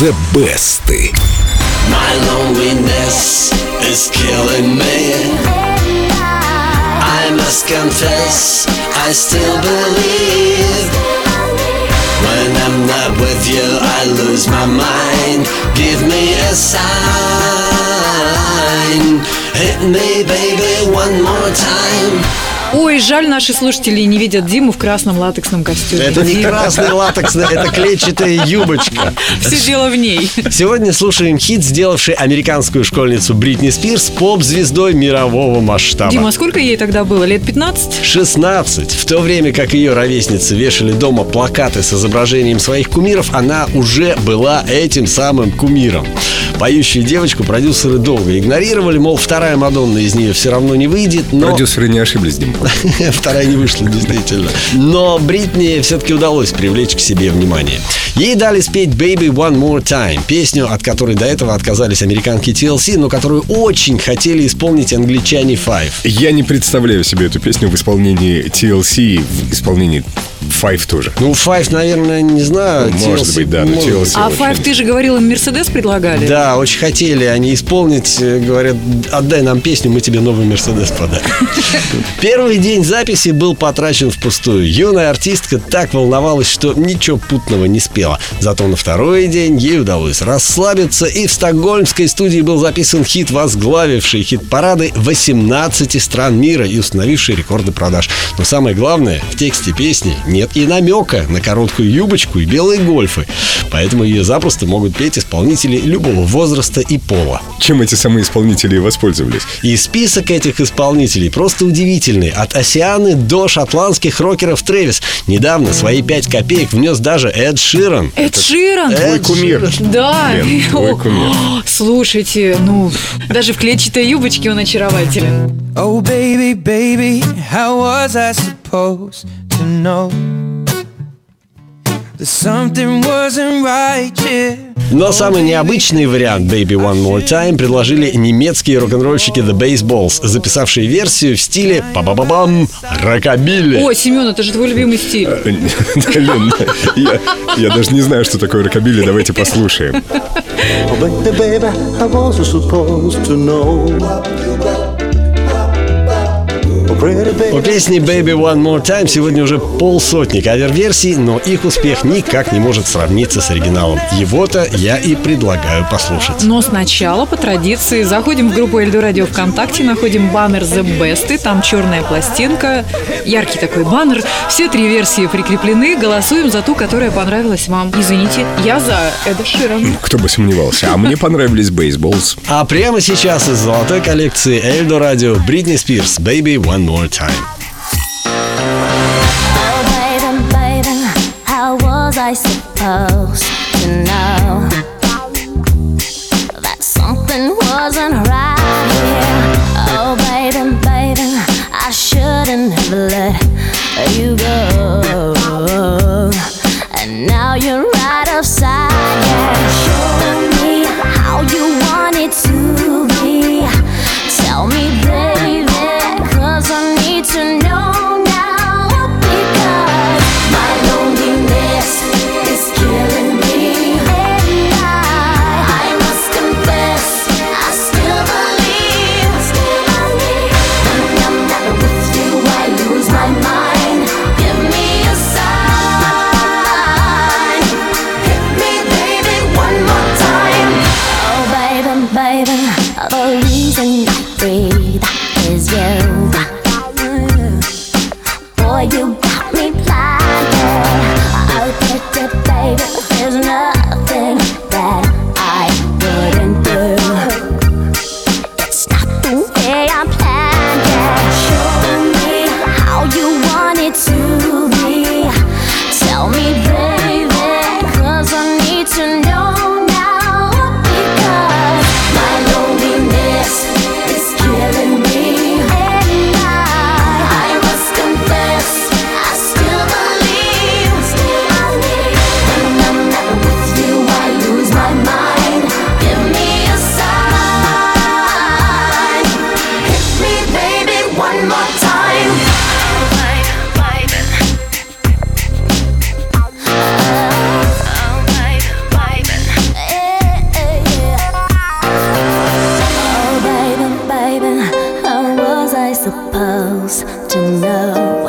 The Best. My loneliness is killing me. I must confess, I still believe. When I'm not with you, I lose my mind. Give me a sign. Hit me, baby, one more time. Ой, жаль, наши слушатели не видят Диму в красном латексном костюме. Это не красный латексный, это клетчатая юбочка. Все дело в ней. Сегодня слушаем хит, сделавший американскую школьницу Бритни Спирс поп-звездой мирового масштаба. Дима, а сколько ей тогда было? Лет 15? 16. В то время как ее ровесницы вешали дома плакаты с изображением своих кумиров, она уже была этим самым кумиром. Поющую девочку продюсеры долго игнорировали, мол, вторая Мадонна из нее все равно не выйдет, но... Продюсеры не ошиблись, Дима. Вторая не вышла, действительно. Но Бритни все-таки удалось привлечь к себе внимание. Ей дали спеть Baby One More Time, песню, от которой до этого отказались американки TLC, но которую очень хотели исполнить англичане Five. Я не представляю себе эту песню в исполнении TLC, в исполнении Five тоже. Ну, Five, наверное, не знаю. Ну, может TLC, быть, да, но может TLC быть. А очень. Файв, ты же говорил, им Мерседес предлагали? Да, очень хотели они исполнить. э, Говорят, отдай нам песню, мы тебе новый Мерседес подарим. Первый день записи был потрачен впустую. Юная артистка так волновалась, что ничего путного не спела. Зато на второй день ей удалось расслабиться, и в стокгольмской студии был записан хит, возглавивший хит-парады 18 стран мира и установивший рекорды продаж. Но самое главное, в тексте песни нет и намека на короткую юбочку и белые гольфы. Поэтому ее запросто могут петь исполнители любого возраста и пола. Чем эти самые исполнители воспользовались? И список этих исполнителей просто удивительный. От Осианы до шотландских рокеров Трэвис. Недавно свои 5 копеек внес даже Эд Ширан. Эд Ширан? Эд кумир. Да. Лен, твой кумир. Слушайте, ну, даже в клетчатой юбочке он очарователен. Oh, baby, baby, how was I supposed to know that something wasn't right? Yeah. Но самый необычный вариант Baby One More Time предложили немецкие рок-н-ролльщики The Baseballs, записавшие версию в стиле па-ба-ба-бам рокобилли. О, Семен, это же твой любимый стиль. Лен, я, я даже не знаю, что такое рокобили. Давайте послушаем. Oh, baby, baby, I wasn't supposed to know. У песни Baby One More Time сегодня уже полсотни кавер-версий, но их успех никак не может сравниться с оригиналом. Его-то я и предлагаю послушать. Но сначала, по традиции, заходим в группу Эльду Радио ВКонтакте, находим баннер The Best, и там черная пластинка, яркий такой баннер. Все три версии прикреплены, голосуем за ту, которая понравилась вам. Извините, я за Эда Ширан. Кто бы сомневался. А мне понравились бейсболс. А прямо сейчас из золотой коллекции Эльдо Радио Бритни Спирс Baby One More Time. Oh, baby, baby, how was I supposed to know that something wasn't right here? Oh, baby, baby, I shouldn't have let you go. And now you're baby, baby, the reason I breathe is you. Boy, you got me blinded. Oh, baby, baby, there's nothing that I supposed to know?